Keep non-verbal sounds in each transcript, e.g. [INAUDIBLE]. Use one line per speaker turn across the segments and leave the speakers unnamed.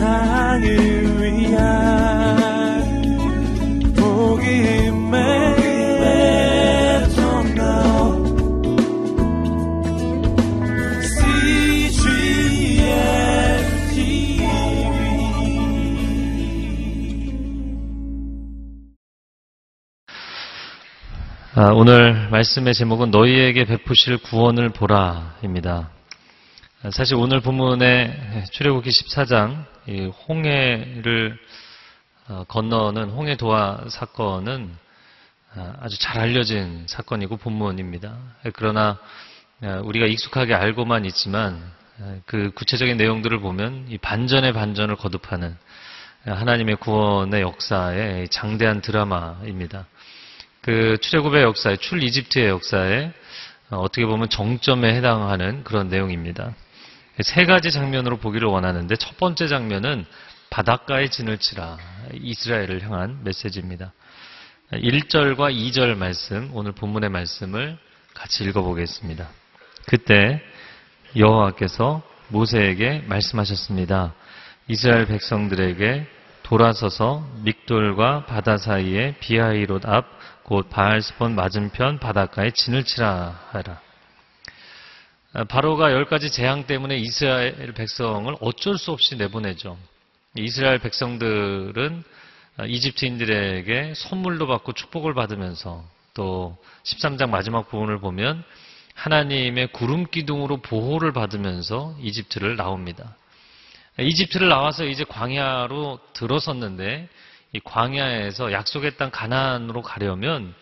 세상을 위한 복음의
아, 오늘 말씀의 제목은 너희에게 베푸실 구원을 보라입니다. 아, 사실 오늘 본문의 출애굽기 14장 이 홍해를 어, 건너는 홍해 도화 사건은 아, 아주 잘 알려진 사건이고 본문입니다. 그러나 아, 우리가 익숙하게 알고만 있지만 아, 그 구체적인 내용들을 보면 이 반전의 반전을 거듭하는 하나님의 구원의 역사의 장대한 드라마입니다. 그 출애굽의 역사에 출 이집트의 역사에 어, 어떻게 보면 정점에 해당하는 그런 내용입니다. 세 가지 장면으로 보기를 원하는데 첫 번째 장면은 바닷가에 진을 치라 이스라엘을 향한 메시지입니다. 1절과 2절 말씀 오늘 본문의 말씀을 같이 읽어보겠습니다. 그때 여호와께서 모세에게 말씀하셨습니다. 이스라엘 백성들에게 돌아서서 믹돌과 바다 사이에 비하이롯 앞 곧 바알스폰 맞은편 바닷가에 진을 치라 하라. 아, 바로가 열 가지 재앙 때문에 이스라엘 백성을 어쩔 수 없이 내보내죠. 이스라엘 백성들은 아, 이집트인들에게 선물도 받고 축복을 받으면서 또 13장 마지막 부분을 보면 하나님의 구름 기둥으로 보호를 받으면서 이집트를 나옵니다. 이집트를 나와서 이제 광야로 들어섰는데 이 광야에서 약속의 땅 가나안으로 가려면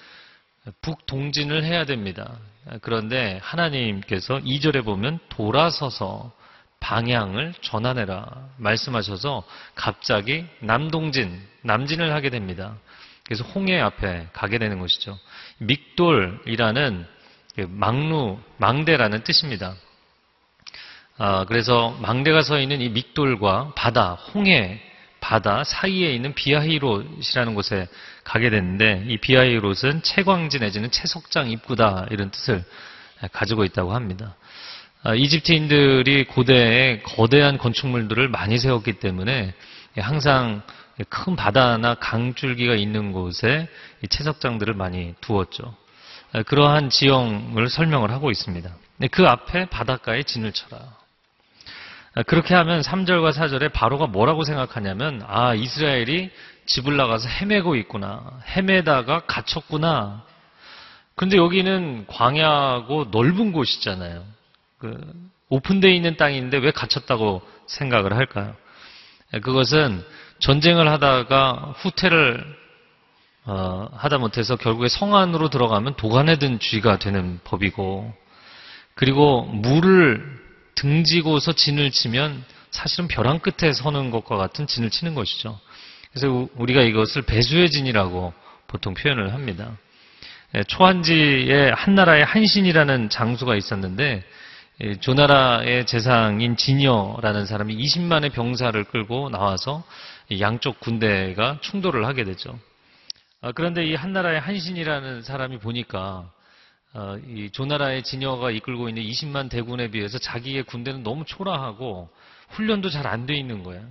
북동진을 해야 됩니다. 그런데 하나님께서 2절에 보면 돌아서서 방향을 전환해라 말씀하셔서 갑자기 남동진, 남진을 하게 됩니다. 그래서 홍해 앞에 가게 되는 것이죠. 믹돌이라는 그 망루, 망대라는 뜻입니다. 아, 그래서 망대가 서 있는 이 믹돌과 바다, 홍해, 바다 사이에 있는 비하히롯이라는 곳에 가게 됐는데 이 비하히롯은 채광지 내지는 채석장 입구다 이런 뜻을 가지고 있다고 합니다. 아, 이집트인들이 고대에 거대한 건축물들을 많이 세웠기 때문에 항상 큰 바다나 강줄기가 있는 곳에 채석장들을 많이 두었죠. 아, 그러한 지형을 설명을 하고 있습니다. 그 앞에 바닷가에 진을 쳐라. 아, 그렇게 하면 3절과 4절에 바로가 뭐라고 생각하냐면 아 이스라엘이 집을 나가서 헤매고 있구나. 헤매다가 갇혔구나. 근데 여기는 광야고 넓은 곳이잖아요. 그 오픈되어 있는 땅인데 왜 갇혔다고 생각을 할까요? 아, 그것은 전쟁을 하다가 후퇴를 어, 하다 못해서 결국에 성 안으로 들어가면 도간에 든 쥐가 되는 법이고 그리고 물을 등지고서 진을 치면 사실은 벼랑 끝에 서는 것과 같은 진을 치는 것이죠. 그래서 우리가 이것을 배수의 진이라고 보통 표현을 합니다. 예, 초한지에 한나라의 한신이라는 장수가 있었는데 예, 조나라의 재상인 진여라는 사람이 20만의 병사를 끌고 나와서 양쪽 군대가 충돌을 하게 되죠. 아, 그런데 이 한나라의 한신이라는 사람이 보니까 어, 이 조나라의 진여가 이끌고 있는 20만 대군에 비해서 자기의 군대는 너무 초라하고 훈련도 잘 안 돼 있는 거예요.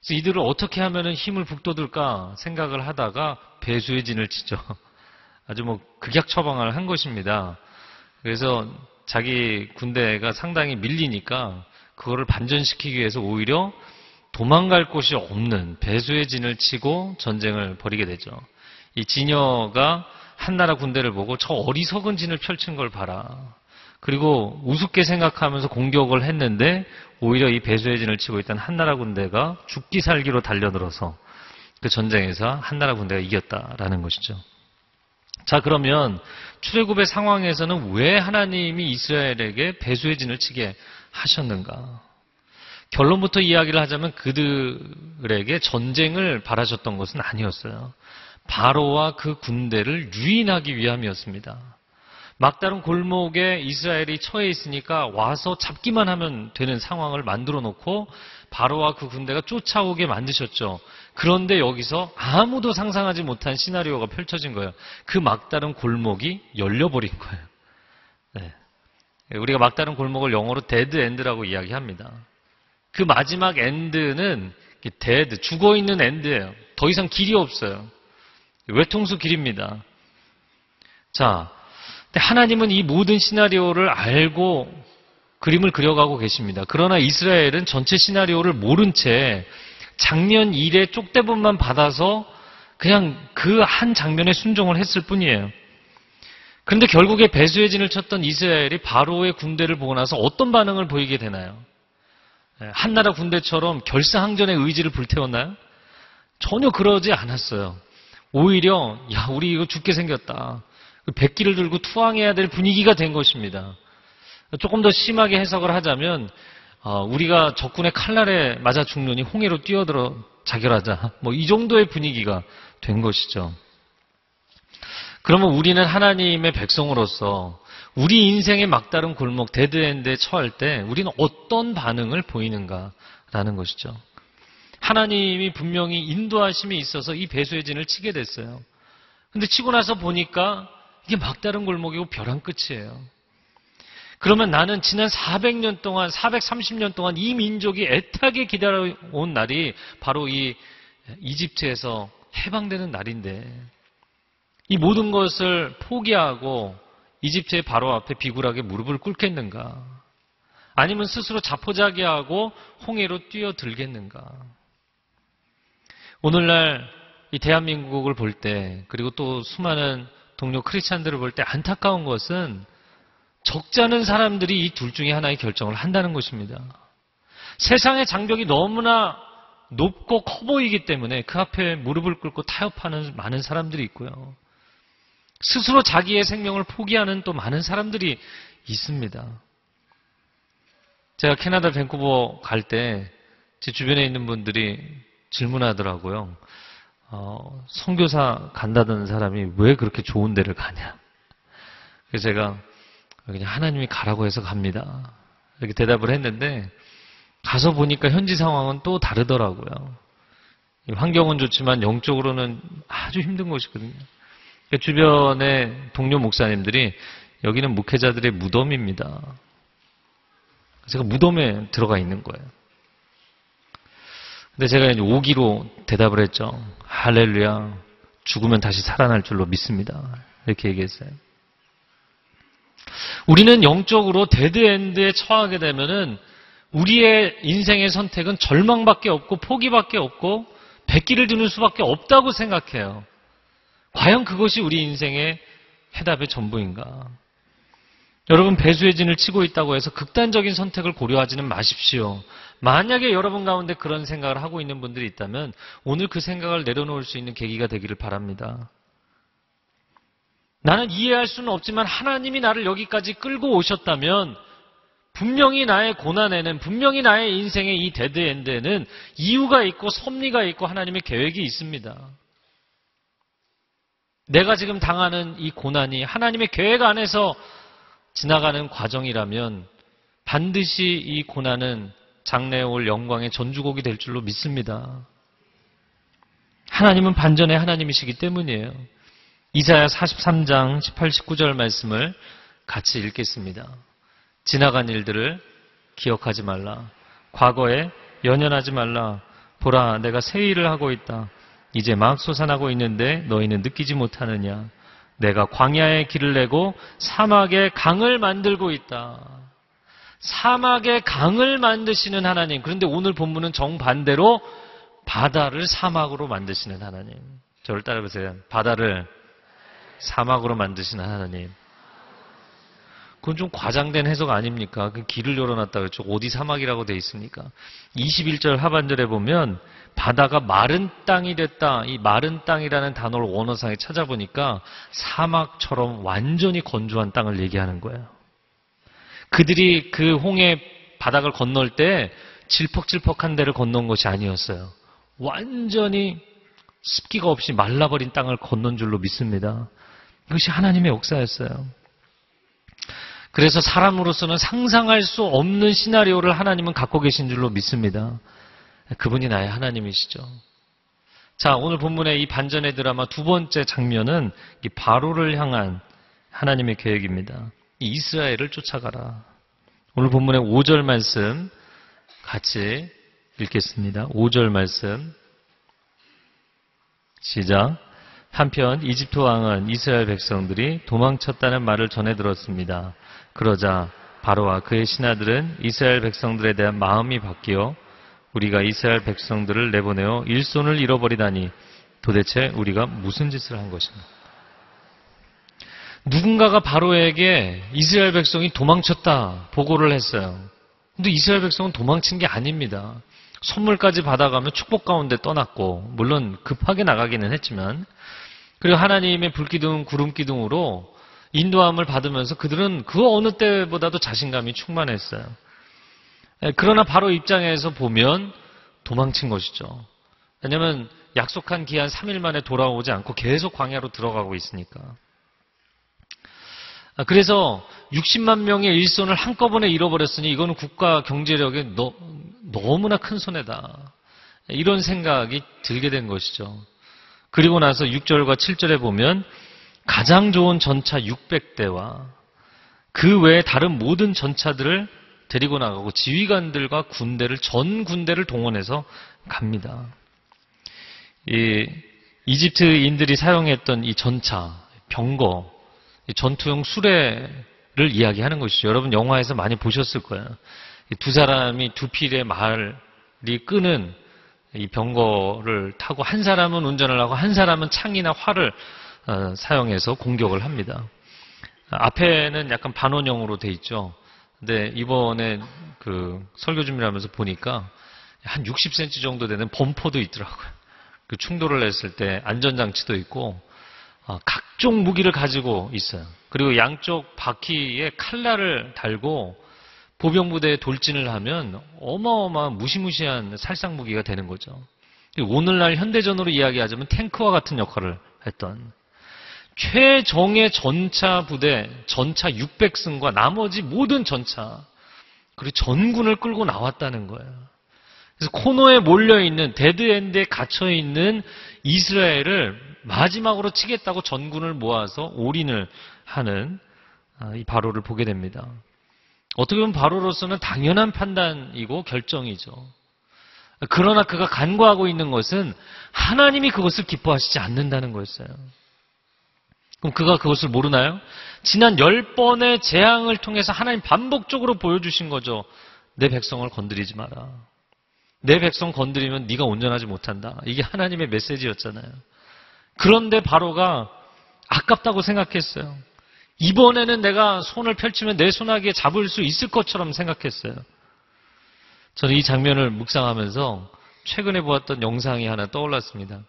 그래서 이들을 어떻게 하면 힘을 북돋을까 생각을 하다가 배수의 진을 치죠. [LAUGHS] 아주 뭐 극약 처방을 한 것입니다. 그래서 자기 군대가 상당히 밀리니까 그거를 반전시키기 위해서 오히려 도망갈 곳이 없는 배수의 진을 치고 전쟁을 벌이게 되죠. 이 진여가 한나라 군대를 보고 저 어리석은 진을 펼친 걸 봐라. 그리고 우습게 생각하면서 공격을 했는데 오히려 이 배수의 진을 치고 있던 한나라 군대가 죽기 살기로 달려들어서 그 전쟁에서 한나라 군대가 이겼다라는 것이죠. 자 그러면 출애굽의 상황에서는 왜 하나님이 이스라엘에게 배수의 진을 치게 하셨는가? 결론부터 이야기를 하자면 그들에게 전쟁을 바라셨던 것은 아니었어요. 바로와 그 군대를 유인하기 위함이었습니다. 막다른 골목에 이스라엘이 처해 있으니까 와서 잡기만 하면 되는 상황을 만들어 놓고 바로와 그 군대가 쫓아오게 만드셨죠. 그런데 여기서 아무도 상상하지 못한 시나리오가 펼쳐진 거예요. 그 막다른 골목이 열려버린 거예요. 네. 우리가 막다른 골목을 영어로 dead end라고 이야기합니다. 그 마지막 end는 dead, 죽어 있는 end예요. 더 이상 길이 없어요. 외통수 길입니다. 자, 하나님은 이 모든 시나리오를 알고 그림을 그려가고 계십니다. 그러나 이스라엘은 전체 시나리오를 모른 채 장면 일의 쪽대본만 받아서 그냥 그 한 장면에 순종을 했을 뿐이에요. 그런데 결국에 배수의 진을 쳤던 이스라엘이 바로의 군대를 보고 나서 어떤 반응을 보이게 되나요? 예, 한나라 군대처럼 결사항전의 의지를 불태웠나요? 전혀 그러지 않았어요. 오히려 야 우리 이거 죽게 생겼다. 그 백기를 들고 투항해야 될 분위기가 된 것입니다. 조금 더 심하게 해석을 하자면 어, 우리가 적군의 칼날에 맞아 죽느니 홍해로 뛰어들어 자결하자. 뭐 이 정도의 분위기가 된 것이죠. 그러면 우리는 하나님의 백성으로서 우리 인생의 막다른 골목 dead end에 처할 때 우리는 어떤 반응을 보이는가라는 것이죠. 하나님이 분명히 인도하심이 있어서 이 배수의 진을 치게 됐어요. 근데 치고 나서 보니까 이게 막다른 골목이고 벼랑 끝이에요. 그러면 나는 지난 400년 동안, 430년 동안 이 민족이 애타게 기다려온 날이 바로 이 이집트에서 해방되는 날인데 이 모든 것을 포기하고 이집트의 바로 앞에 비굴하게 무릎을 꿇겠는가? 아니면 스스로 자포자기하고 홍해로 뛰어들겠는가? 오늘날 이 대한민국을 볼 때, 그리고 또 수많은 동료 크리스찬들을 볼 때 안타까운 것은 적잖은 사람들이 이 둘 중에 하나의 결정을 한다는 것입니다. 세상의 장벽이 너무나 높고 커 보이기 때문에 그 앞에 무릎을 꿇고 타협하는 많은 사람들이 있고요. 스스로 자기의 생명을 포기하는 또 많은 사람들이 있습니다. 제가 캐나다 밴쿠버 갈 때 제 주변에 있는 분들이 질문하더라고요. 어, 선교사 간다던 사람이 왜 그렇게 좋은 데를 가냐? 그래서 제가 그냥 하나님이 가라고 해서 갑니다. 이렇게 대답을 했는데 가서 보니까 현지 상황은 또 다르더라고요. 환경은 좋지만 영적으로는 아주 힘든 곳이거든요. 주변의 동료 목사님들이 여기는 목회자들의 무덤입니다. 제가 무덤에 들어가 있는 거예요. 근데 제가 이제 오기로 대답을 했죠. 할렐루야. 죽으면 다시 살아날 줄로 믿습니다. 이렇게 얘기했어요. 우리는 영적으로 dead end에 처하게 되면은 우리의 인생의 선택은 절망밖에 없고 포기밖에 없고 백기를 드는 수밖에 없다고 생각해요. 과연 그것이 우리 인생의 해답의 전부인가? 여러분 배수의 진을 치고 있다고 해서 극단적인 선택을 고려하지는 마십시오. 만약에 여러분 가운데 그런 생각을 하고 있는 분들이 있다면 오늘 그 생각을 내려놓을 수 있는 계기가 되기를 바랍니다. 나는 이해할 수는 없지만 하나님이 나를 여기까지 끌고 오셨다면 분명히 나의 고난에는 분명히 나의 인생의 이 dead end에는 이유가 있고 섭리가 있고 하나님의 계획이 있습니다. 내가 지금 당하는 이 고난이 하나님의 계획 안에서 지나가는 과정이라면 반드시 이 고난은 장래에 올 영광의 전주곡이 될 줄로 믿습니다. 하나님은 반전의 하나님이시기 때문이에요. 이사야 43장 18, 19절 말씀을 같이 읽겠습니다. 지나간 일들을 기억하지 말라. 과거에 연연하지 말라. 보라, 내가 새 일을 하고 있다. 이제 막 솟아나고 있는데 너희는 느끼지 못하느냐. 내가 광야에 길을 내고 사막에 강을 만들고 있다. 사막에 강을 만드시는 하나님. 그런데 오늘 본문은 정반대로 바다를 사막으로 만드시는 하나님. 저를 따라보세요. 바다를 사막으로 만드시는 하나님. 그건 좀 과장된 해석 아닙니까? 그 길을 열어놨다 그랬죠. 어디 사막이라고 돼 있습니까? 21절 하반절에 보면 바다가 마른 땅이 됐다. 이 마른 땅이라는 단어를 원어상에 찾아보니까 사막처럼 완전히 건조한 땅을 얘기하는 거예요. 그들이 그 홍해 바닥을 건널 때 질퍽질퍽한 데를 건넌 것이 아니었어요. 완전히 습기가 없이 말라버린 땅을 건넌 줄로 믿습니다. 이것이 하나님의 역사였어요. 그래서 사람으로서는 상상할 수 없는 시나리오를 하나님은 갖고 계신 줄로 믿습니다. 그분이 나의 하나님이시죠. 자, 오늘 본문의 이 반전의 드라마 두 번째 장면은 이 바로를 향한 하나님의 계획입니다. 이 이스라엘을 쫓아가라. 오늘 본문의 5절 말씀 같이 읽겠습니다. 5절 말씀. 시작. 한편 이집트 왕은 이스라엘 백성들이 도망쳤다는 말을 전해 들었습니다. 그러자 바로와 그의 신하들은 이스라엘 백성들에 대한 마음이 바뀌어 우리가 이스라엘 백성들을 내보내어 일손을 잃어버리다니 도대체 우리가 무슨 짓을 한 것인가? 누군가가 바로에게 이스라엘 백성이 도망쳤다 보고를 했어요. 근데 이스라엘 백성은 도망친 게 아닙니다. 선물까지 받아가며 축복 가운데 떠났고, 물론 급하게 나가기는 했지만, 그리고 하나님의 불기둥, 구름기둥으로 인도함을 받으면서 그들은 그 어느 때보다도 자신감이 충만했어요. 예, 그러나 바로 입장에서 보면 도망친 것이죠. 왜냐하면 약속한 기한 3일 만에 돌아오지 않고 계속 광야로 들어가고 있으니까. 아, 그래서 60만 명의 일손을 한꺼번에 잃어버렸으니 이거는 국가 경제력에 너, 너무나 큰 손해다. 이런 생각이 들게 된 것이죠. 그리고 나서 6절과 7절에 보면 가장 좋은 전차 600대와 그 외에 다른 모든 전차들을 데리고 나가고 지휘관들과 군대를 전 군대를 동원해서 갑니다. 이 이집트인들이 사용했던 이 전차, 병거, 전투용 수레를 이야기하는 것이죠. 여러분 영화에서 많이 보셨을 거예요. 두 사람이 두 필의 말이 끄는 이 병거를 타고 한 사람은 운전을 하고 한 사람은 창이나 활을 어, 사용해서 공격을 합니다. 앞에는 약간 반원형으로 돼 있죠. 근데 이번에 그 설교 준비를 하면서 보니까 한 60cm 정도 되는 범퍼도 있더라고요. 그 충돌을 했을 때 안전장치도 있고 어, 각종 무기를 가지고 있어요. 그리고 양쪽 바퀴에 칼날을 달고 보병부대에 돌진을 하면 어마어마한 무시무시한 살상 무기가 되는 거죠. 오늘날 현대전으로 이야기하자면 탱크와 같은 역할을 했던 최정예 전차 부대, 전차 600승과 나머지 모든 전차, 그리고 전군을 끌고 나왔다는 거예요. 그래서 코너에 몰려있는, dead end에 갇혀있는 이스라엘을 마지막으로 치겠다고 전군을 모아서 올인을 하는 아, 이 바로를 보게 됩니다. 어떻게 보면 바로로서는 당연한 판단이고 결정이죠. 그러나 그가 간과하고 있는 것은 하나님이 그것을 기뻐하시지 않는다는 거였어요. 그럼 그가 그것을 모르나요? 지난 열 번의 재앙을 통해서 하나님 반복적으로 보여주신 거죠. 내 백성을 건드리지 마라. 내 백성 건드리면 네가 온전하지 못한다. 이게 하나님의 메시지였잖아요. 그런데 바로가 아깝다고 생각했어요. 이번에는 내가 손을 펼치면 내 손아귀에 잡을 수 있을 것처럼 생각했어요. 저는 이 장면을 묵상하면서 최근에 보았던 영상이 하나 떠올랐습니다.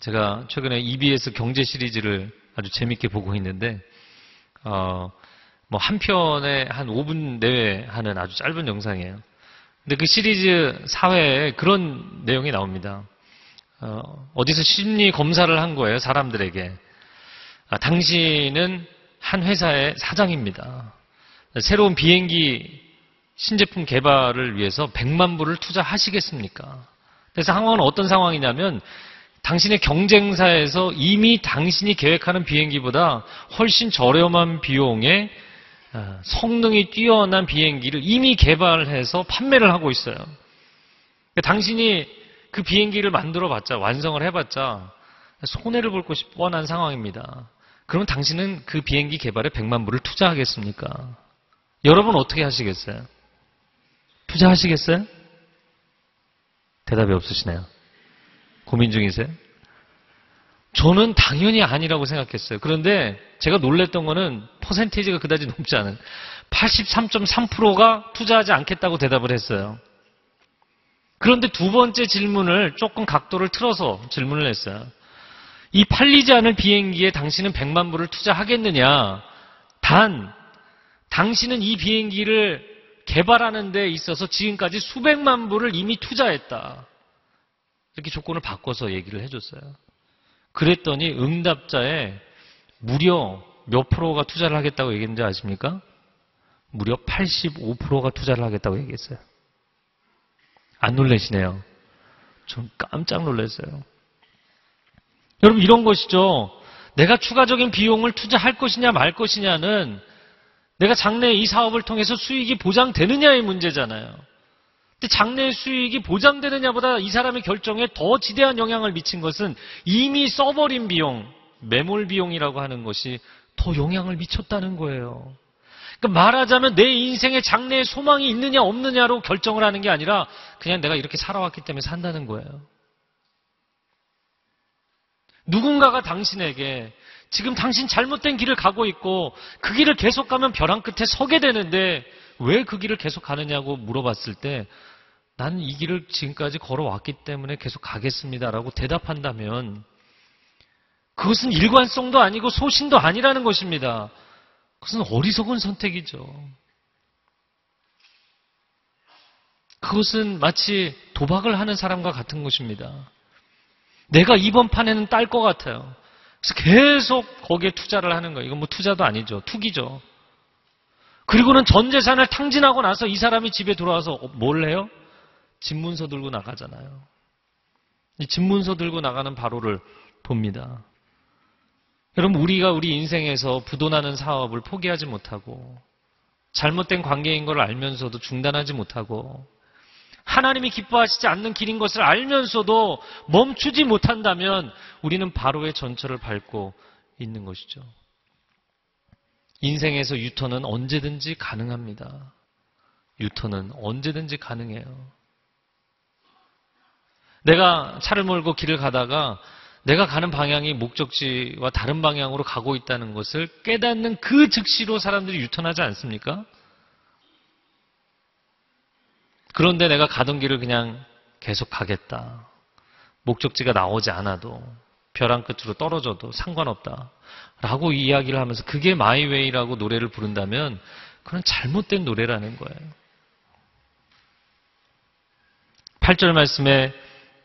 제가 최근에 EBS 경제 시리즈를 아주 재밌게 보고 있는데, 어, 뭐, 한 편에 한 5분 내외 하는 아주 짧은 영상이에요. 근데 그 시리즈 사회에 그런 내용이 나옵니다. 어, 어디서 심리 검사를 한 거예요, 사람들에게. 아, 당신은 한 회사의 사장입니다. 새로운 비행기 신제품 개발을 위해서 100만 불을 투자하시겠습니까? 그래서 상황은 어떤 상황이냐면 당신의 경쟁사에서 이미 당신이 계획하는 비행기보다 훨씬 저렴한 비용에 아, 성능이 뛰어난 비행기를 이미 개발해서 판매를 하고 있어요. 그러니까 당신이 그 비행기를 만들어 봤자, 완성을 해봤자 손해를 볼 것이 뻔한 상황입니다. 그럼 당신은 그 비행기 개발에 100만 불을 투자하겠습니까? 여러분 어떻게 하시겠어요? 투자하시겠어요? 대답이 없으시네요. 고민 중이세요? 저는 당연히 아니라고 생각했어요. 그런데 제가 놀랬던 거는 퍼센테이지가 그다지 높지 않은 83.3%가 투자하지 않겠다고 대답을 했어요. 그런데 두 번째 질문을 조금 각도를 틀어서 질문을 했어요. 이 팔리지 않을 비행기에 당신은 100만 불을 투자하겠느냐? 단, 당신은 이 비행기를 개발하는 데 있어서 지금까지 수백만 불을 이미 투자했다. 이렇게 조건을 바꿔서 얘기를 해줬어요. 그랬더니 응답자에 무려 몇 프로가 투자를 하겠다고 얘기했는지 아십니까? 무려 85%가 투자를 하겠다고 얘기했어요. 안 놀라시네요. 좀 깜짝 놀랐어요. 여러분 이런 것이죠. 내가 추가적인 비용을 투자할 것이냐 말 것이냐는 내가 장래 이 사업을 통해서 수익이 보장되느냐의 문제잖아요. 장래 수익이 보장되느냐보다 이 사람의 결정에 더 지대한 영향을 미친 것은 이미 써버린 비용, 매몰 비용이라고 하는 것이 더 영향을 미쳤다는 거예요. 그러니까 말하자면 내 인생에 장래의 소망이 있느냐 없느냐로 결정을 하는 게 아니라 그냥 내가 이렇게 살아왔기 때문에 산다는 거예요. 누군가가 당신에게 지금 당신 잘못된 길을 가고 있고 그 길을 계속 가면 벼랑 끝에 서게 되는데 왜 그 길을 계속 가느냐고 물어봤을 때 나는 이 길을 지금까지 걸어왔기 때문에 계속 가겠습니다라고 대답한다면 그것은 일관성도 아니고 소신도 아니라는 것입니다. 그것은 어리석은 선택이죠. 그것은 마치 도박을 하는 사람과 같은 것입니다. 내가 이번 판에는 딸 것 같아요. 그래서 계속 거기에 투자를 하는 거예요. 이건 뭐 투자도 아니죠. 투기죠. 그리고는 전 재산을 탕진하고 나서 이 사람이 집에 들어와서 뭘 해요? 집문서 들고 나가잖아요. 이 집문서 들고 나가는 바로를 봅니다. 여러분, 우리가 우리 인생에서 부도나는 사업을 포기하지 못하고, 잘못된 관계인 걸 알면서도 중단하지 못하고, 하나님이 기뻐하시지 않는 길인 것을 알면서도 멈추지 못한다면 우리는 바로의 전철을 밟고 있는 것이죠. 인생에서 유턴은 언제든지 가능합니다. 유턴은 언제든지 가능해요. 내가 차를 몰고 길을 가다가 내가 가는 방향이 목적지와 다른 방향으로 가고 있다는 것을 깨닫는 그 즉시로 사람들이 유턴하지 않습니까? 그런데 내가 가던 길을 그냥 계속 가겠다. 목적지가 나오지 않아도 벼랑 끝으로 떨어져도 상관없다. 라고 이야기를 하면서 그게 마이웨이라고 노래를 부른다면 그건 잘못된 노래라는 거예요. 8절 말씀에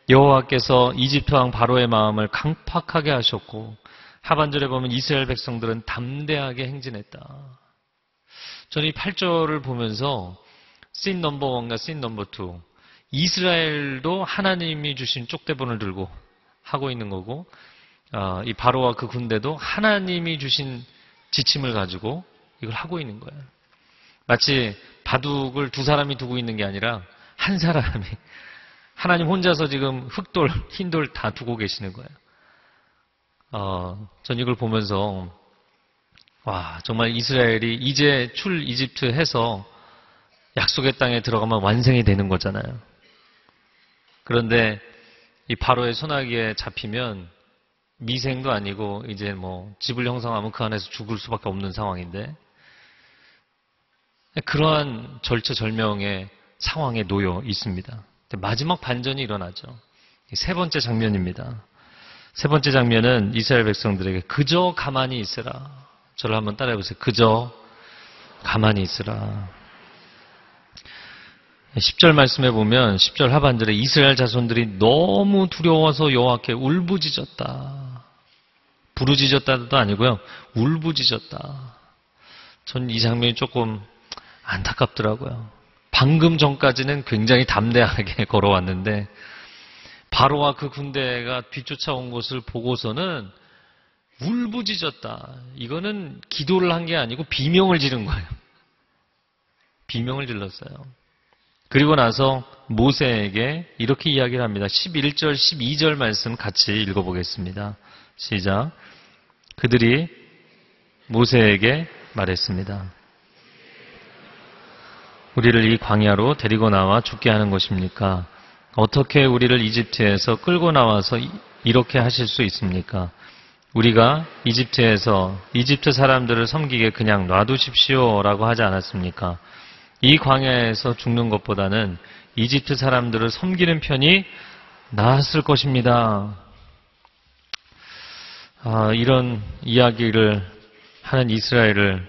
여호와께서 이집트 왕 바로의 마음을 강팍하게 하셨고 하반절에 보면 이스라엘 백성들은 담대하게 행진했다. 저는 이 8절을 보면서 scene number one과 scene number two 이스라엘도 하나님이 주신 쪽대본을 들고 하고 있는 거고 어, 이 바로와 그 군대도 하나님이 주신 지침을 가지고 이걸 하고 있는 거예요. 마치 바둑을 두 사람이 두고 있는 게 아니라 한 사람이 하나님 혼자서 지금 흑돌, [LAUGHS] 흰돌 다 두고 계시는 거예요. 어, 전 이걸 보면서 와 정말 이스라엘이 이제 출 이집트 해서 약속의 땅에 들어가면 완성이 되는 거잖아요. 그런데 이 바로의 소나기에 잡히면 미생도 아니고 이제 뭐 집을 형성하면 그 안에서 죽을 수밖에 없는 상황인데 그러한 절처절명의 상황에 놓여 있습니다. 마지막 반전이 일어나죠. 세 번째 장면입니다. 세 번째 장면은 이스라엘 백성들에게 그저 가만히 있으라. 저를 한번 따라해 보세요. 그저 가만히 있으라. 10절 말씀에 보면 10절 하반절에 이스라엘 자손들이 너무 두려워서 여호와께 울부짖었다. 부르짖었다도 아니고요. 울부짖었다. 전 이 장면이 조금 안타깝더라고요. 방금 전까지는 굉장히 담대하게 [LAUGHS] 걸어왔는데 바로와 그 군대가 뒤쫓아온 것을 보고서는 울부짖었다. 이거는 기도를 한 게 아니고 비명을 지른 거예요. 비명을 질렀어요. 그리고 나서 모세에게 이렇게 이야기를 합니다. 11절, 12절 말씀 같이 읽어보겠습니다. 시작. 그들이 모세에게 말했습니다. 우리를 이 광야로 데리고 나와 죽게 하는 것입니까? 어떻게 우리를 이집트에서 끌고 나와서 이렇게 하실 수 있습니까? 우리가 이집트에서 이집트 사람들을 섬기게 그냥 놔두십시오 라고 하지 않았습니까? 이 광야에서 죽는 것보다는 이집트 사람들을 섬기는 편이 나았을 것입니다. 아, 이런 이야기를 하는 이스라엘을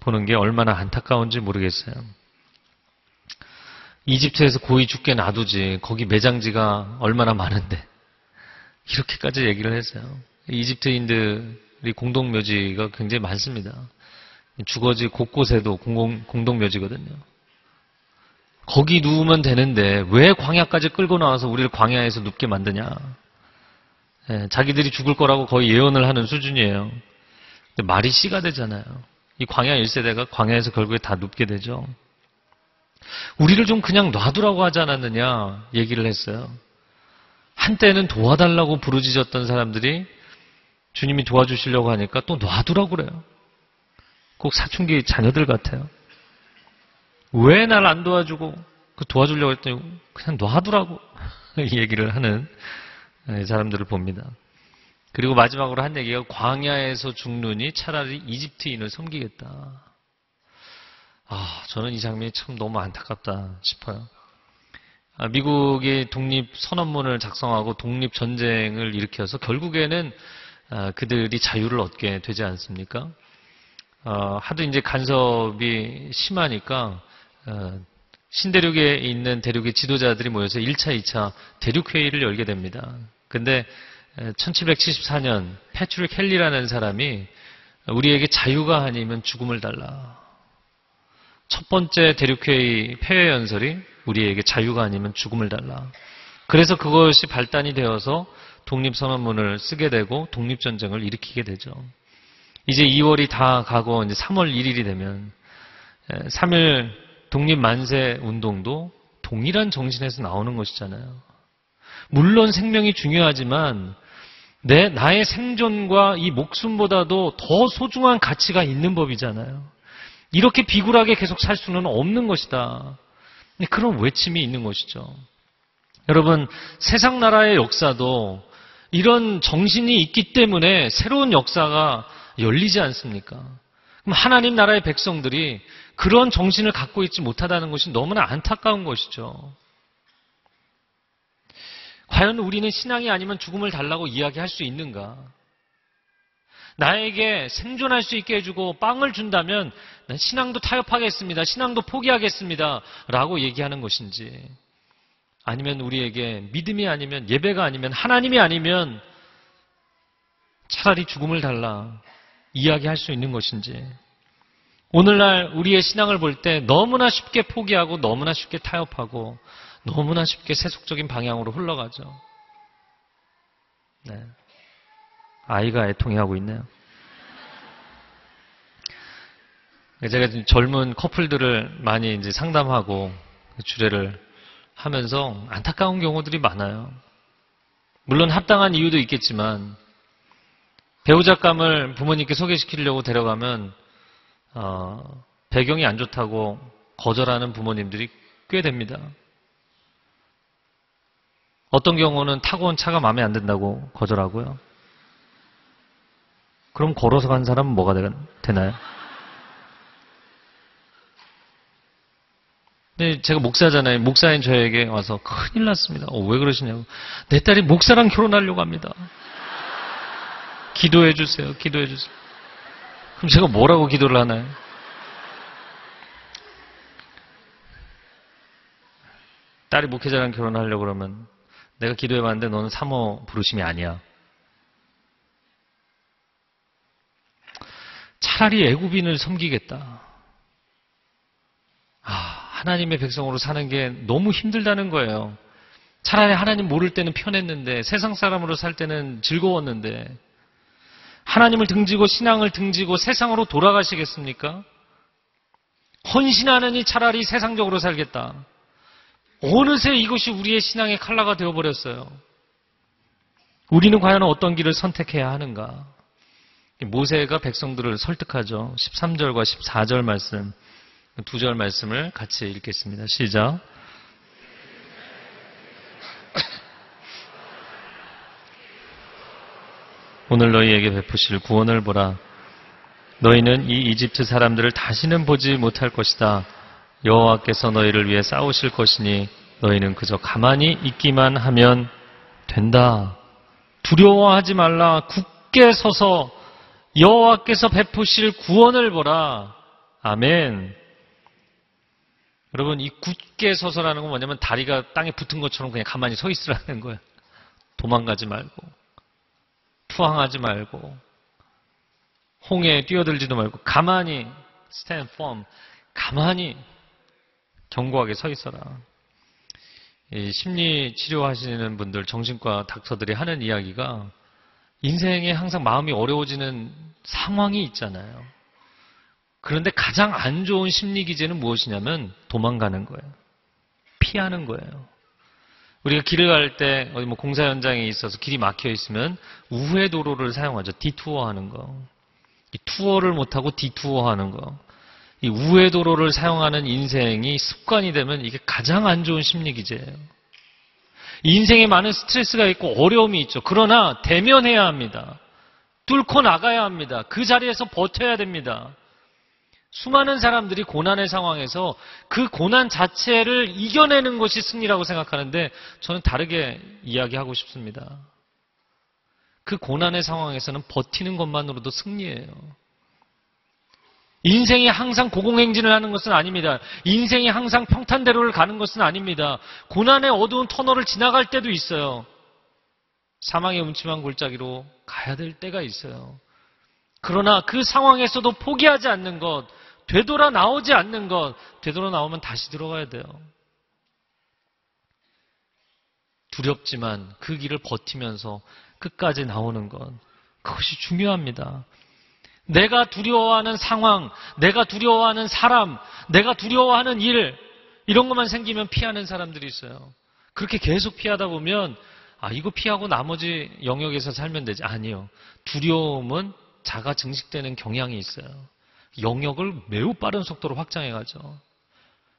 보는 게 얼마나 안타까운지 모르겠어요. 이집트에서 고이 죽게 놔두지 거기 매장지가 얼마나 많은데 이렇게까지 얘기를 했어요. 이집트인들이 공동묘지가 굉장히 많습니다. 주거지 곳곳에도 공공, 공동묘지거든요. 거기 누우면 되는데 왜 광야까지 끌고 나와서 우리를 광야에서 눕게 만드냐. 예, 자기들이 죽을 거라고 거의 예언을 하는 수준이에요. 말이 씨가 되잖아요. 이 광야 1세대가 광야에서 결국에 다 눕게 되죠. 우리를 좀 그냥 놔두라고 하지 않았느냐 얘기를 했어요. 한때는 도와달라고 부르짖었던 사람들이 주님이 도와주시려고 하니까 또 놔두라고 그래요. 꼭 사춘기 자녀들 같아요. 왜 날 안 도와주고 그 도와주려고 했더니 그냥 놔두라고 이 [LAUGHS] 얘기를 하는 사람들을 봅니다. 그리고 마지막으로 한 얘기가 광야에서 죽느니 차라리 이집트인을 섬기겠다. 아, 저는 이 장면이 참 너무 안타깝다 싶어요. 아, 미국이 독립 선언문을 작성하고 독립 전쟁을 일으켜서 결국에는 아, 그들이 자유를 얻게 되지 않습니까? 어, 하도 이제 간섭이 심하니까 어, 신대륙에 있는 대륙의 지도자들이 모여서 1차, 2차 대륙 회의를 열게 됩니다. 근데 1774년 패트릭 헬리라는 사람이 우리에게 자유가 아니면 죽음을 달라. 첫 번째 대륙회의 폐회 연설이 우리에게 자유가 아니면 죽음을 달라. 그래서 그것이 발단이 되어서 독립선언문을 쓰게 되고 독립전쟁을 일으키게 되죠. 이제 2월이 다 가고 이제 3월 1일이 되면 3일 독립만세 운동도 동일한 정신에서 나오는 것이잖아요. 물론 생명이 중요하지만 내 나의 생존과 이 목숨보다도 더 소중한 가치가 있는 법이잖아요. 이렇게 비굴하게 계속 살 수는 없는 것이다. 그런 외침이 있는 것이죠. 여러분, 세상 나라의 역사도 이런 정신이 있기 때문에 새로운 역사가 열리지 않습니까? 그럼 하나님 나라의 백성들이 그런 정신을 갖고 있지 못하다는 것이 너무나 안타까운 것이죠. 과연 우리는 신앙이 아니면 죽음을 달라고 이야기할 수 있는가? 나에게 생존할 수 있게 해주고 빵을 준다면 신앙도 타협하겠습니다. 신앙도 포기하겠습니다. 라고 얘기하는 것인지 아니면 우리에게 믿음이 아니면 예배가 아니면 하나님이 아니면 차라리 죽음을 달라 이야기할 수 있는 것인지 오늘날 우리의 신앙을 볼 때 너무나 쉽게 포기하고 너무나 쉽게 타협하고 너무나 쉽게 세속적인 방향으로 흘러가죠. 네. 아이가 애통해하고 있네요. 제가 젊은 커플들을 많이 이제 상담하고 주례를 하면서 안타까운 경우들이 많아요. 물론 합당한 이유도 있겠지만 배우자감을 부모님께 소개시키려고 데려가면 어, 배경이 안 좋다고 거절하는 부모님들이 꽤 됩니다. 어떤 경우는 타고 온 차가 마음에 안 든다고 거절하고요. 그럼 걸어서 간 사람은 뭐가 되나요? 근데 제가 목사잖아요. 목사인 저에게 와서 큰일 났습니다. 어, 왜 그러시냐고. 내 딸이 목사랑 결혼하려고 합니다. 기도해 주세요. 기도해 주세요. 그럼 제가 뭐라고 기도를 하나요? 딸이 목회자랑 결혼하려고 그러면 내가 기도해 봤는데 너는 사모 부르심이 아니야. 차라리 애굽인을 섬기겠다. 아, 하나님의 백성으로 사는 게 너무 힘들다는 거예요. 차라리 하나님 모를 때는 편했는데 세상 사람으로 살 때는 즐거웠는데 하나님을 등지고 신앙을 등지고 세상으로 돌아가시겠습니까? 헌신하느니 차라리 세상적으로 살겠다. 어느새 이것이 우리의 신앙의 칼라가 되어버렸어요. 우리는 과연 어떤 길을 선택해야 하는가? 모세가 백성들을 설득하죠. 13절과 14절 말씀, 두 절 말씀을 같이 읽겠습니다. 시작. 오늘 너희에게 베푸실 구원을 보라. 너희는 이 이집트 사람들을 다시는 보지 못할 것이다. 여호와께서 너희를 위해 싸우실 것이니 너희는 그저 가만히 있기만 하면 된다. 두려워하지 말라. 굳게 서서 여호와께서 베푸실 구원을 보라. 아멘. 여러분 이 굳게 서서라는 건 뭐냐면 다리가 땅에 붙은 것처럼 그냥 가만히 서 있으라는 거예요. 도망가지 말고 투항하지 말고 홍해에 뛰어들지도 말고 가만히 stand firm 가만히 견고하게 서 있어라. 심리 치료하시는 분들, 정신과 닥터들이 하는 이야기가 인생에 항상 마음이 어려워지는 상황이 있잖아요. 그런데 가장 안 좋은 심리 기제는 무엇이냐면 도망가는 거예요. 피하는 거예요. 우리가 길을 갈 때 어디 뭐 공사 현장에 있어서 길이 막혀 있으면 우회 도로를 사용하죠. 디투어 하는 거. 이 투어를 못 하고 디투어 하는 거. 이 우회 도로를 사용하는 인생이 습관이 되면 이게 가장 안 좋은 심리 기제예요. 인생에 많은 스트레스가 있고 어려움이 있죠. 그러나 대면해야 합니다. 뚫고 나가야 합니다. 그 자리에서 버텨야 됩니다. 수많은 사람들이 고난의 상황에서 그 고난 자체를 이겨내는 것이 승리라고 생각하는데 저는 다르게 이야기하고 싶습니다. 그 고난의 상황에서는 버티는 것만으로도 승리예요. 인생이 항상 고공행진을 하는 것은 아닙니다. 인생이 항상 평탄대로를 가는 것은 아닙니다. 고난의 어두운 터널을 지나갈 때도 있어요. 사망의 음침한 골짜기로 가야 될 때가 있어요. 그러나 그 상황에서도 포기하지 않는 것, 되돌아 나오지 않는 것, 되돌아 나오면 다시 들어가야 돼요. 두렵지만 그 길을 버티면서 끝까지 나오는 것, 그것이 중요합니다. 내가 두려워하는 상황, 내가 두려워하는 사람, 내가 두려워하는 일, 이런 것만 생기면 피하는 사람들이 있어요. 그렇게 계속 피하다 보면, 아, 이거 피하고 나머지 영역에서 살면 되지. 아니요. 두려움은 자가 증식되는 경향이 있어요. 영역을 매우 빠른 속도로 확장해 가죠.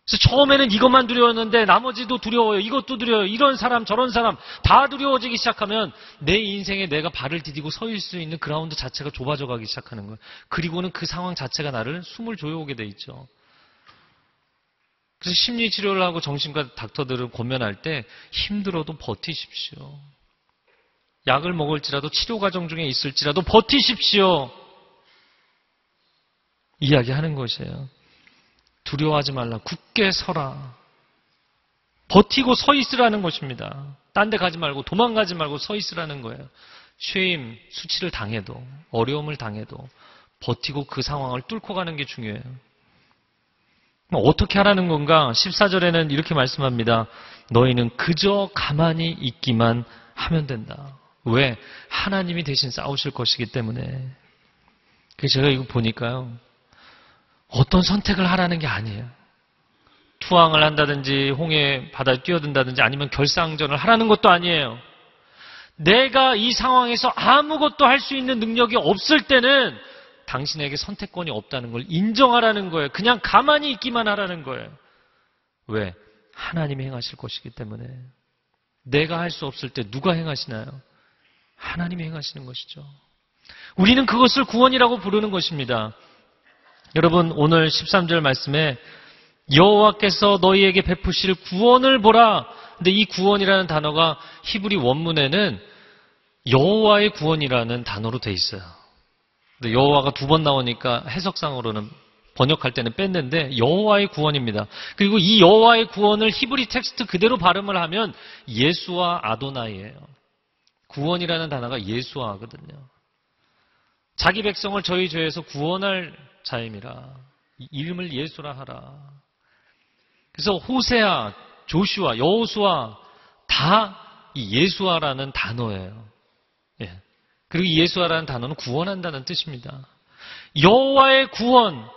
그래서 처음에는 이것만 두려웠는데 나머지도 두려워요. 이것도 두려워요. 이런 사람 저런 사람 다 두려워지기 시작하면 내 인생에 내가 발을 디디고 서 있을 수 있는 그라운드 자체가 좁아져 가기 시작하는 거예요. 그리고는 그 상황 자체가 나를 숨을 조여오게 돼 있죠. 그래서 심리 치료를 하고 정신과 닥터들을 고면할 때 힘들어도 버티십시오. 약을 먹을지라도 치료 과정 중에 있을지라도 버티십시오. 이야기하는 것이에요. 두려워하지 말라. 굳게 서라. 버티고 서 있으라는 것입니다. 딴 데 가지 말고 도망가지 말고 서 있으라는 거예요. 쉐임, 수치를 당해도 어려움을 당해도 버티고 그 상황을 뚫고 가는 게 중요해요. 어떻게 하라는 건가? 14절에는 이렇게 말씀합니다. 너희는 그저 가만히 있기만 하면 된다. 왜? 하나님이 대신 싸우실 것이기 때문에. 제가 이거 보니까요. 어떤 선택을 하라는 게 아니에요. 투항을 한다든지 홍해 바다에 뛰어든다든지 아니면 결상전을 하라는 것도 아니에요. 내가 이 상황에서 아무것도 할 수 있는 능력이 없을 때는 당신에게 선택권이 없다는 걸 인정하라는 거예요. 그냥 가만히 있기만 하라는 거예요. 왜? 하나님이 행하실 것이기 때문에. 내가 할 수 없을 때 누가 행하시나요? 하나님이 행하시는 것이죠. 우리는 그것을 구원이라고 부르는 것입니다. 여러분 오늘 13절 말씀에 여호와께서 너희에게 베푸실 구원을 보라. 근데 이 구원이라는 단어가 히브리 원문에는 여호와의 구원이라는 단어로 돼 있어요. 근데 여호와가 두 번 나오니까 해석상으로는 번역할 때는 뺐는데 여호와의 구원입니다. 그리고 이 여호와의 구원을 히브리 텍스트 그대로 발음을 하면 예수와 아도나이예요. 구원이라는 단어가 예수와거든요. 자기 백성을 저희 죄에서 구원할 자임이라 이름을 예수라 하라. 그래서 호세아, 조슈아, 여호수아 다 이 예수아라는 단어예요. 예. 그리고 이 예수아라는 단어는 구원한다는 뜻입니다. 여호와의 구원,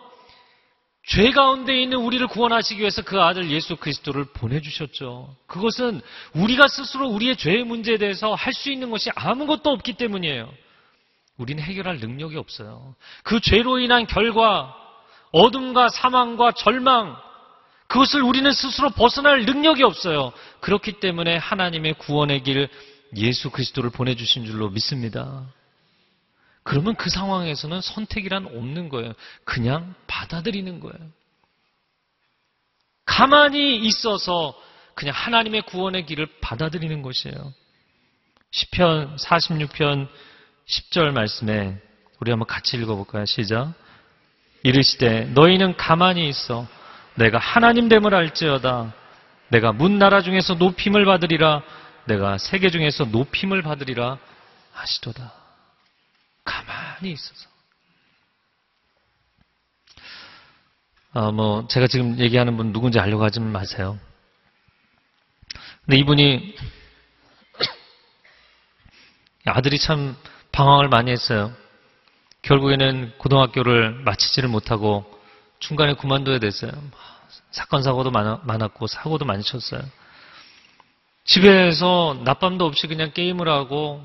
죄 가운데 있는 우리를 구원하시기 위해서 그 아들 예수 그리스도를 보내주셨죠. 그것은 우리가 스스로 우리의 죄의 문제에 대해서 할 수 있는 것이 아무것도 없기 때문이에요. 우리는 해결할 능력이 없어요. 그 죄로 인한 결과, 어둠과 사망과 절망, 그것을 우리는 스스로 벗어날 능력이 없어요. 그렇기 때문에 하나님의 구원의 길 예수 그리스도를 보내주신 줄로 믿습니다. 그러면 그 상황에서는 선택이란 없는 거예요. 그냥 받아들이는 거예요. 가만히 있어서 그냥 하나님의 구원의 길을 받아들이는 것이에요. 10편 46편 10절 말씀에 우리 한번 같이 읽어볼까요? 시작. 이르시되 너희는 가만히 있어 내가 하나님 됨을 알지어다 내가 문 나라 중에서 높임을 받으리라 내가 세계 중에서 높임을 받으리라 하시도다. 가만히 있어서. 아, 뭐, 제가 지금 얘기하는 분 누군지 알려고 하지 마세요. 근데 이분이 아들이 참 방황을 많이 했어요. 결국에는 고등학교를 마치지를 못하고 중간에 그만둬야 됐어요. 사건 사고도 많았고 사고도 많이 쳤어요. 집에서 낮밤도 없이 그냥 게임을 하고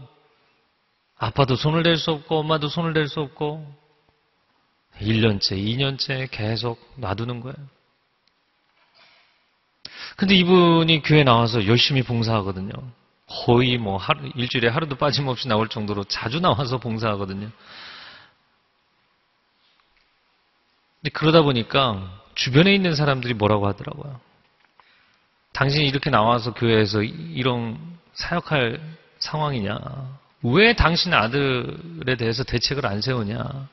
아빠도 손을 댈 수 없고 엄마도 손을 댈 수 없고 1년째, 2년째 계속 놔두는 거예요. 근데 이분이 교회 나와서 열심히 봉사하거든요. 거의 뭐 하루, 일주일에 하루도 빠짐없이 나올 정도로 자주 나와서 봉사하거든요. 근데 그러다 보니까 주변에 있는 사람들이 뭐라고 하더라고요. 당신이 이렇게 나와서 교회에서 이런 사역할 상황이냐. 왜 당신 아들에 대해서 대책을 안 세우냐.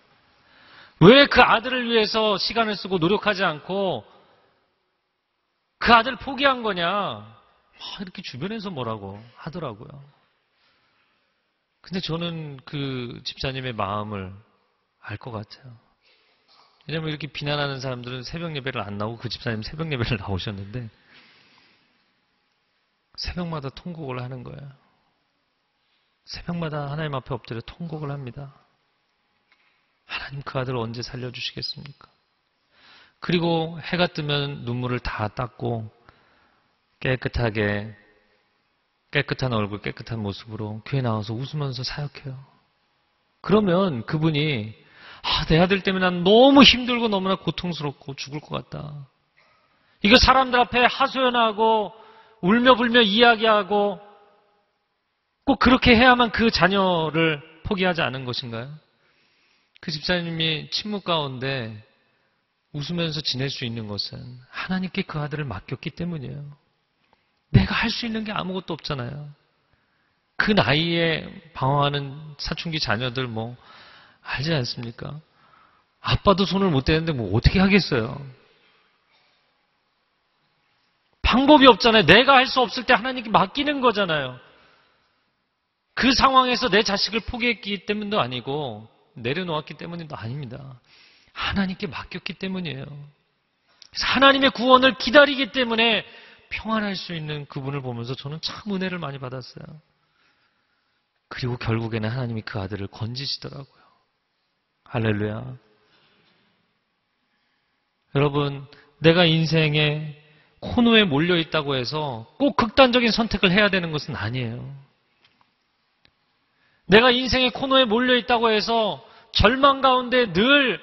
왜 그 아들을 위해서 시간을 쓰고 노력하지 않고 그 아들 포기한 거냐. 이렇게 주변에서 뭐라고 하더라고요. 근데 저는 그 집사님의 마음을 알 것 같아요. 왜냐면 이렇게 비난하는 사람들은 새벽 예배를 안 나오고 그 집사님 새벽 예배를 [LAUGHS] 나오셨는데 새벽마다 통곡을 하는 거예요. 새벽마다 하나님 앞에 엎드려 통곡을 합니다. 하나님 그 아들 을 언제 살려주시겠습니까? 그리고 해가 뜨면 눈물을 다 닦고 깨끗하게 깨끗한 얼굴, 깨끗한 모습으로 교회 나와서 웃으면서 사역해요. 그러면 그분이 아, 내 아들 때문에 난 너무 힘들고 너무나 고통스럽고 죽을 것 같다. 이거 사람들 앞에 하소연하고 울며 불며 이야기하고 꼭 그렇게 해야만 그 자녀를 포기하지 않은 것인가요? 그 집사님이 침묵 가운데 웃으면서 지낼 수 있는 것은 하나님께 그 아들을 맡겼기 때문이에요. 내가 할 수 있는 게 아무것도 없잖아요. 그 나이에 방황하는 사춘기 자녀들 뭐 알지 않습니까? 아빠도 손을 못 대는데 뭐 어떻게 하겠어요? 방법이 없잖아요. 내가 할 수 없을 때 하나님께 맡기는 거잖아요. 그 상황에서 내 자식을 포기했기 때문도 아니고 내려놓았기 때문도 아닙니다. 하나님께 맡겼기 때문이에요. 하나님의 구원을 기다리기 때문에 평안할 수 있는 그분을 보면서 저는 참 은혜를 많이 받았어요. 그리고 결국에는 하나님이 그 아들을 건지시더라고요. 할렐루야. 여러분, 내가 인생에 코너에 몰려 있다고 해서 꼭 극단적인 선택을 해야 되는 것은 아니에요. 내가 인생의 코너에 몰려 있다고 해서 절망 가운데 늘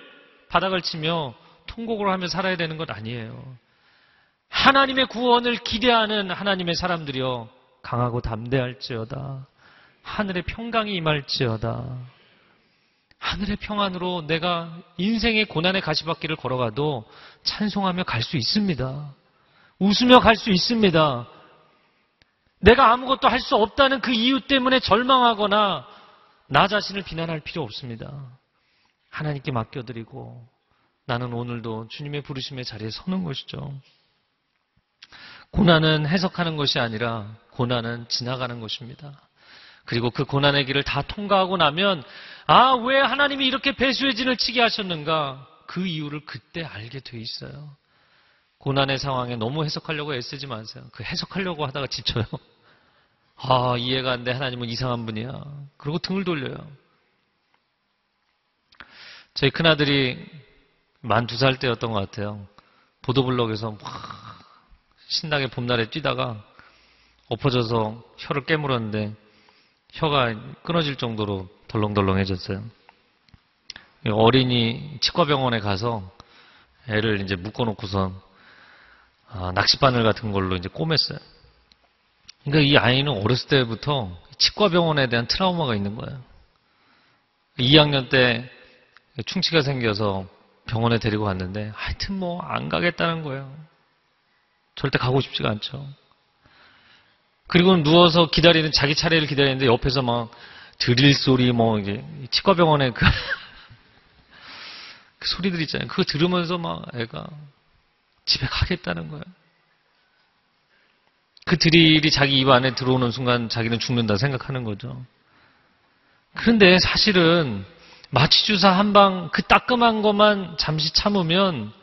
바닥을 치며 통곡을 하며 살아야 되는 것 아니에요. 하나님의 구원을 기대하는 하나님의 사람들이여 강하고 담대할지어다. 하늘의 평강이 임할지어다. 하늘의 평안으로 내가 인생의 고난의 가시밭길을 걸어가도 찬송하며 갈 수 있습니다. 웃으며 갈 수 있습니다. 내가 아무것도 할 수 없다는 그 이유 때문에 절망하거나 나 자신을 비난할 필요 없습니다. 하나님께 맡겨드리고 나는 오늘도 주님의 부르심의 자리에 서는 것이죠. 고난은 해석하는 것이 아니라 고난은 지나가는 것입니다. 그리고 그 고난의 길을 다 통과하고 나면 아, 왜 하나님이 이렇게 배수의 진을 치게 하셨는가? 그 이유를 그때 알게 돼 있어요. 고난의 상황에 너무 해석하려고 애쓰지 마세요. 그 해석하려고 하다가 지쳐요. 아, 이해가 안 돼. 하나님은 이상한 분이야. 그리고 등을 돌려요. 저희 큰아들이 만 두 살 때였던 것 같아요. 보도블록에서 막 신나게 봄날에 뛰다가 엎어져서 혀를 깨물었는데 혀가 끊어질 정도로 덜렁덜렁해졌어요. 어린이 치과병원에 가서 애를 이제 묶어놓고서 아, 낚싯바늘 같은 걸로 이제 꼬맸어요. 그러니까 이 아이는 어렸을 때부터 치과병원에 대한 트라우마가 있는 거예요. 2학년 때 충치가 생겨서 병원에 데리고 갔는데 하여튼 뭐 안 가겠다는 거예요. 절대 가고 싶지가 않죠. 그리고 누워서 기다리는 자기 차례를 기다리는데 옆에서 막 드릴 소리 뭐 이게 치과병원에 그, [LAUGHS] 그 소리들 있잖아요. 그거 들으면서 막 애가 집에 가겠다는 거예요. 그 드릴이 자기 입 안에 들어오는 순간 자기는 죽는다 생각하는 거죠. 그런데 사실은 마취주사 한 방 그 따끔한 것만 잠시 참으면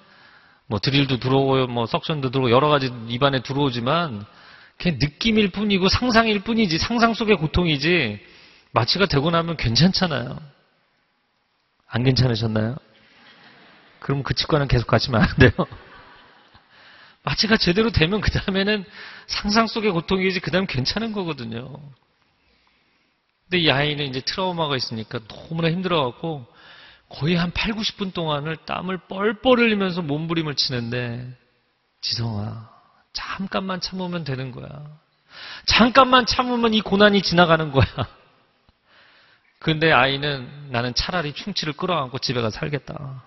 뭐 드릴도 들어오고 뭐 석션도 들어오고 여러 가지 입안에 들어오지만 그냥 느낌일 뿐이고 상상일 뿐이지 상상 속의 고통이지 마취가 되고 나면 괜찮잖아요. 안 괜찮으셨나요? 그럼 그 치과는 계속 가시면 안 돼요. [LAUGHS] 마취가 제대로 되면 그 다음에는 상상 속의 고통이지 그 다음 괜찮은 거거든요. 근데 이 아이는 이제 트라우마가 있으니까 너무나 힘들어갖고 거의 한 8, 90분 동안을 땀을 뻘뻘 흘리면서 몸부림을 치는데 지성아 잠깐만 참으면 되는 거야. 잠깐만 참으면 이 고난이 지나가는 거야. [LAUGHS] 근데 아이는 나는 차라리 충치를 끌어안고 집에 가서 살겠다.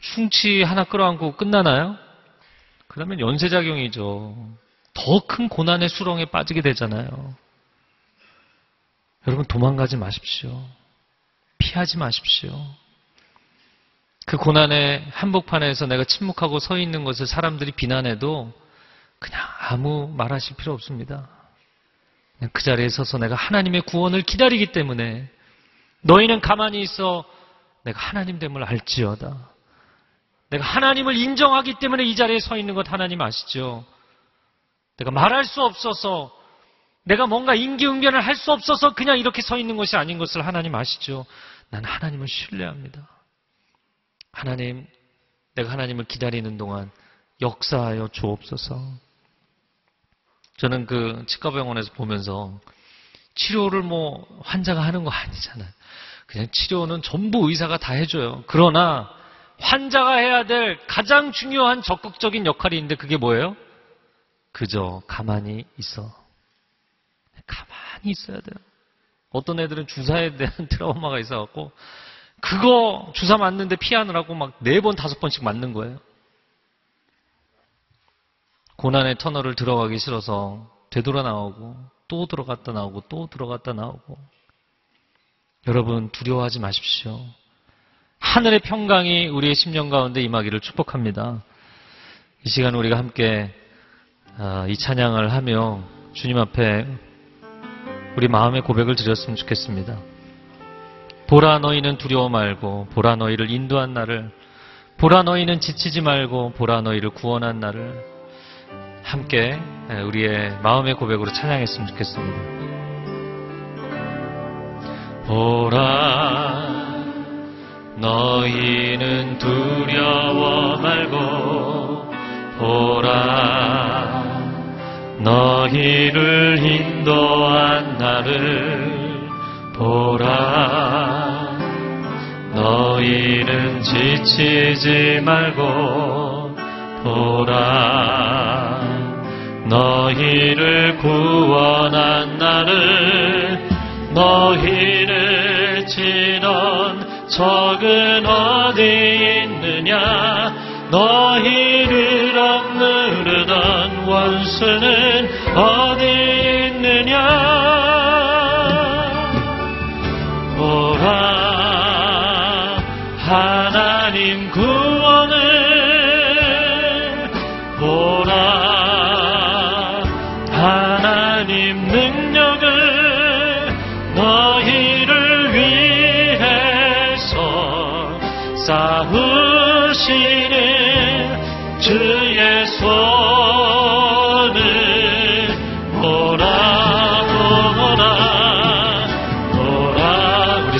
충치 하나 끌어안고 끝나나요? 그러면 연쇄작용이죠. 더 큰 고난의 수렁에 빠지게 되잖아요. 여러분 도망가지 마십시오. 피하지 마십시오. 그 고난의 한복판에서 내가 침묵하고 서 있는 것을 사람들이 비난해도 그냥 아무 말하실 필요 없습니다. 그 자리에 서서 내가 하나님의 구원을 기다리기 때문에 너희는 가만히 있어 내가 하나님 됨을 알지어다. 내가 하나님을 인정하기 때문에 이 자리에 서 있는 것 하나님 아시죠? 내가 말할 수 없어서 내가 뭔가 인기응변을 할 수 없어서 그냥 이렇게 서 있는 것이 아닌 것을 하나님 아시죠? 난 하나님을 신뢰합니다. 하나님, 내가 하나님을 기다리는 동안 역사하여 주옵소서. 저는 그 치과병원에서 보면서 치료를 뭐 환자가 하는 거 아니잖아요. 그냥 치료는 전부 의사가 다 해줘요. 그러나 환자가 해야 될 가장 중요한 적극적인 역할이 있는데 그게 뭐예요? 그저 가만히 있어. 가만히 있어야 돼요. 어떤 애들은 주사에 대한 [LAUGHS] 트라우마가 있어갖고 그거 주사 맞는데 피하느라고 막 네 번, 다섯 번씩 맞는 거예요. 고난의 터널을 들어가기 싫어서 되돌아 나오고 또 들어갔다 나오고 또 들어갔다 나오고 여러분 두려워하지 마십시오. 하늘의 평강이 우리의 심령 가운데 임하기를 축복합니다. 이 시간 우리가 함께 아, 이 찬양을 하며 주님 앞에 우리 마음의 고백을 드렸으면 좋겠습니다. 보라 너희는 두려워 말고 보라 너희를 인도한 나를 보라 너희는 지치지 말고 보라 너희를 구원한 나를 함께 우리의 마음의 고백으로 찬양했으면 좋겠습니다. 보라 너희는 두려워 말고 보라 너희를 인도한 나를 보라. 너희는 지치지 말고 보라. 너희를 구원한 나를 너희를 치던 적은 어디 있느냐 너희를 억누르던 원수는 어디 있느냐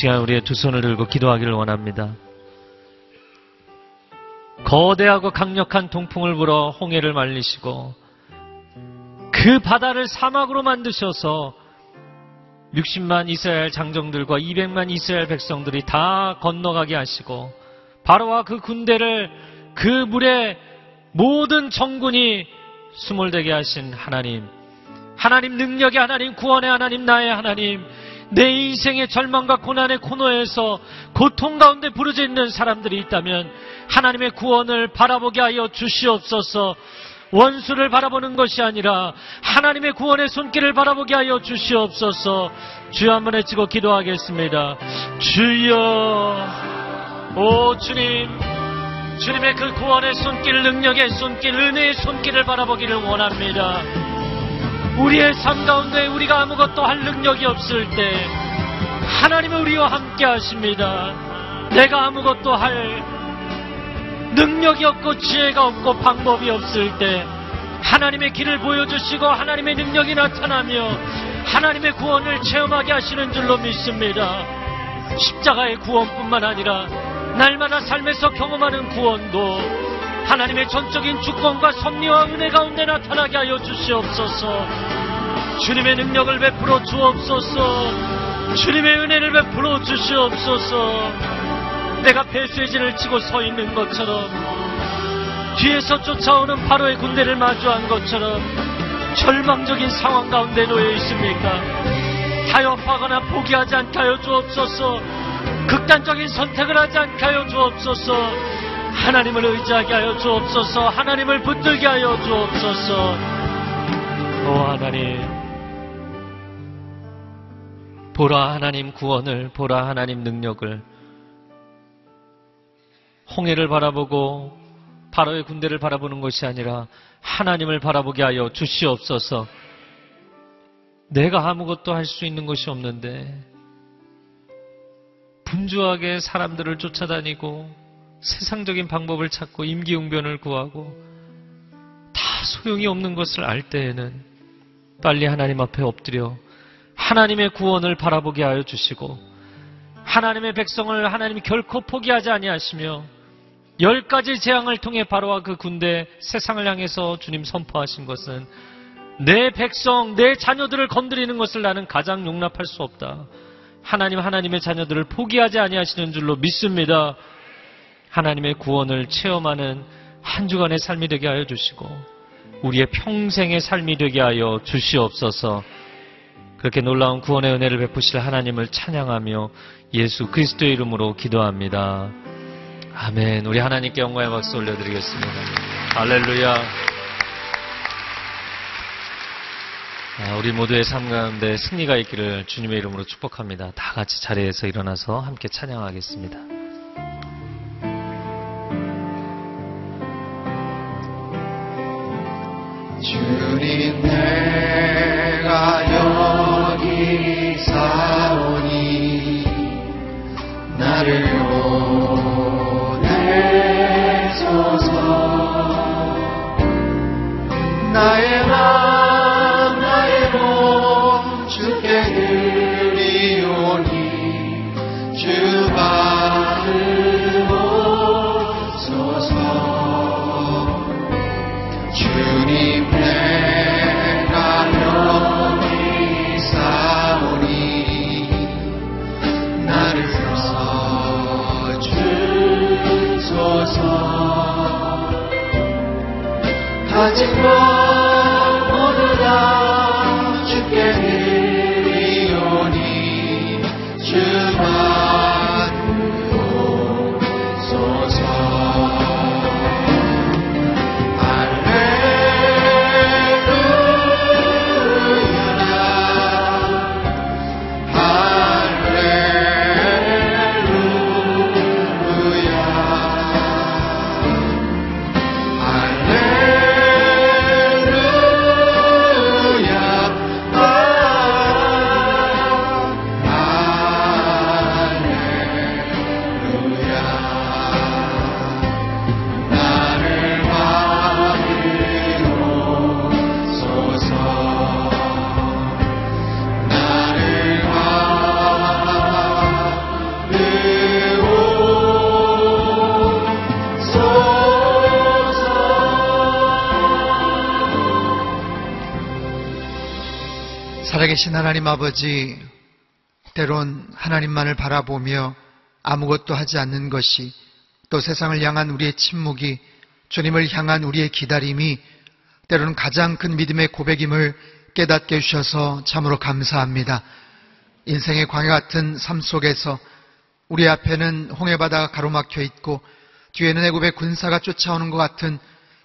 시간 우리의 두 손을 들고 기도하기를 원합니다. 거대하고 강력한 동풍을 불어 홍해를 말리시고 그 바다를 사막으로 만드셔서 60만 이스라엘 장정들과 200만 이스라엘 백성들이 다 건너가게 하시고 바로와 그 군대를 그 물에 모든 정군이 수몰되게 하신 하나님 하나님 능력의 하나님 구원의 하나님 나의 하나님 내 인생의 절망과 고난의 코너에서 고통 가운데 부르짖 있는 사람들이 있다면 하나님의 구원을 바라보게 하여 주시옵소서. 원수를 바라보는 것이 아니라 하나님의 구원의 손길을 바라보게 하여 주시옵소서. 주여 한번 외치고 기도하겠습니다. 주여 오 주님 주님의 그 구원의 손길 능력의 손길 은혜의 손길을 바라보기를 원합니다 우리의 삶 가운데 우리가 아무것도 할 능력이 없을 때 하나님은 우리와 함께 하십니다 내가 아무것도 할 능력이 없고 지혜가 없고 방법이 없을 때 하나님의 길을 보여주시고 하나님의 능력이 나타나며 하나님의 구원을 체험하게 하시는 줄로 믿습니다. 십자가의 구원뿐만 아니라 날마다 삶에서 경험하는 구원도 하나님의 전적인 주권과 섭리와 은혜 가운데 나타나게 하여 주시옵소서. 주님의 능력을 베풀어 주옵소서. 주님의 은혜를 베풀어 주시옵소서. 내가 배수의 진을 치고 서 있는 것처럼 뒤에서 쫓아오는 바로의 군대를 마주한 것처럼 절망적인 상황 가운데 놓여 있습니까? 타협하거나 포기하지 않게 하여 주옵소서 극단적인 선택을 하지 않게 하여 주옵소서 하나님을 의지하게 하여 주옵소서. 하나님을 붙들게 하여 주옵소서. 오 하나님. 보라 하나님 구원을 보라 하나님 능력을 홍해를 바라보고 바로의 군대를 바라보는 것이 아니라 하나님을 바라보게 하여 주시옵소서. 내가 아무것도 할 수 있는 것이 없는데 분주하게 사람들을 쫓아다니고 세상적인 방법을 찾고 임기응변을 구하고 다 소용이 없는 것을 알 때에는 빨리 하나님 앞에 엎드려 하나님의 구원을 바라보게 하여 주시고 하나님의 백성을 하나님이 결코 포기하지 아니하시며 열 가지 재앙을 통해 바로와 그 군대 세상을 향해서 주님 선포하신 것은 내 백성, 내 자녀들을 건드리는 것을 나는 가장 용납할 수 없다. 하나님, 하나님의 자녀들을 포기하지 아니하시는 줄로 믿습니다. 하나님의 구원을 체험하는 한 주간의 삶이 되게 하여 주시고 우리의 평생의 삶이 되게 하여 주시옵소서. 그렇게 놀라운 구원의 은혜를 베푸실 하나님을 찬양하며 예수 그리스도의 이름으로 기도합니다. 아멘. 우리 하나님께 영광의 박수 올려드리겠습니다. 할렐루야. 아, 우리 모두의 삶 가운데 승리가 있기를 주님의 이름으로 축복합니다. 다 같이 자리에서 일어나서 함께 찬양하겠습니다.
주님 내가 여기 사 가 살아계신 하나님 아버지, 때론 하나님만을 바라보며 아무것도 하지 않는 것이 또 세상을 향한 우리의 침묵이 주님을 향한 우리의 기다림이 때로는 가장 큰 믿음의 고백임을 깨닫게 해주셔서 참으로 감사합니다. 인생의 광야 같은 삶 속에서 우리 앞에는 홍해바다가 가로막혀 있고 뒤에는 애굽의 군사가 쫓아오는 것 같은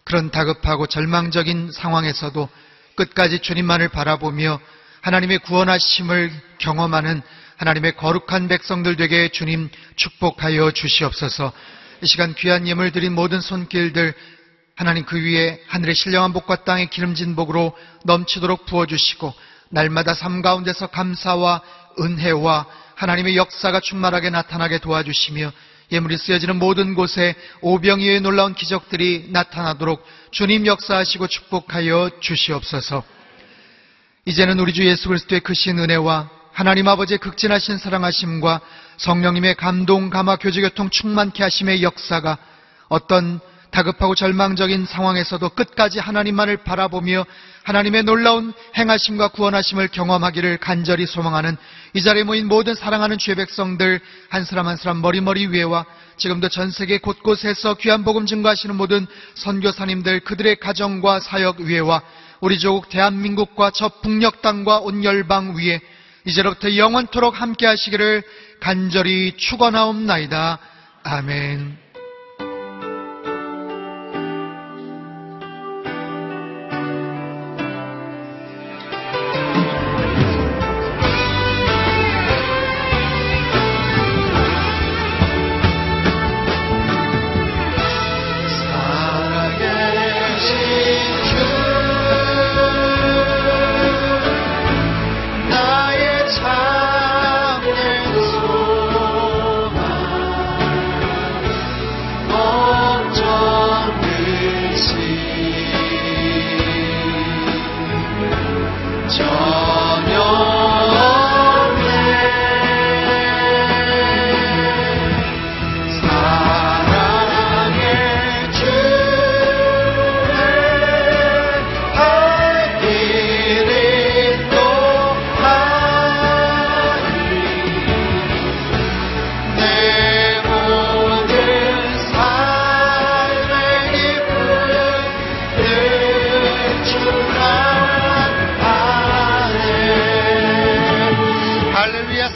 그런 다급하고 절망적인 상황에서도 끝까지 주님만을 바라보며 하나님의 구원하심을 경험하는 하나님의 거룩한 백성들 되게 주님 축복하여 주시옵소서. 이 시간 귀한 예물 드린 모든 손길들 하나님 그 위에 하늘의 신령한 복과 땅의 기름진 복으로 넘치도록 부어주시고 날마다 삶 가운데서 감사와 은혜와 하나님의 역사가 충만하게 나타나게 도와주시며 예물이 쓰여지는 모든 곳에 오병이의 놀라운 기적들이 나타나도록 주님 역사하시고 축복하여 주시옵소서. 이제는 우리 주 예수 그리스도의 크신 은혜와 하나님 아버지의 극진하신 사랑하심과 성령님의 감동, 감화, 교제, 교통 충만케 하심의 역사가 어떤 다급하고 절망적인 상황에서도 끝까지 하나님만을 바라보며 하나님의 놀라운 행하심과 구원하심을 경험하기를 간절히 소망하는 이 자리에 모인 모든 사랑하는 주의 백성들 한 사람 한 사람 머리머리 위에와 지금도 전 세계 곳곳에서 귀한 복음 증거하시는 모든 선교사님들 그들의 가정과 사역 위에와 우리 조국 대한민국과 저 북녘 땅과 온 열방 위에 이제로부터 영원토록 함께 하시기를 간절히 축원하옵나이다. 아멘.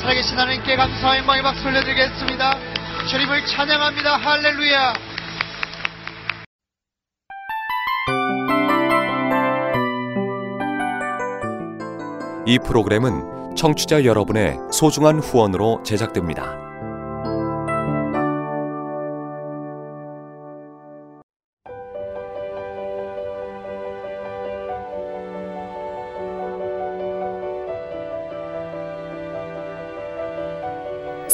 살아계신 하나님께 감사와 영광의 박수를 내드리겠습니다. 주님을 찬양합니다. 할렐루야.
이 프로그램은 청취자 여러분의 소중한 후원으로 제작됩니다.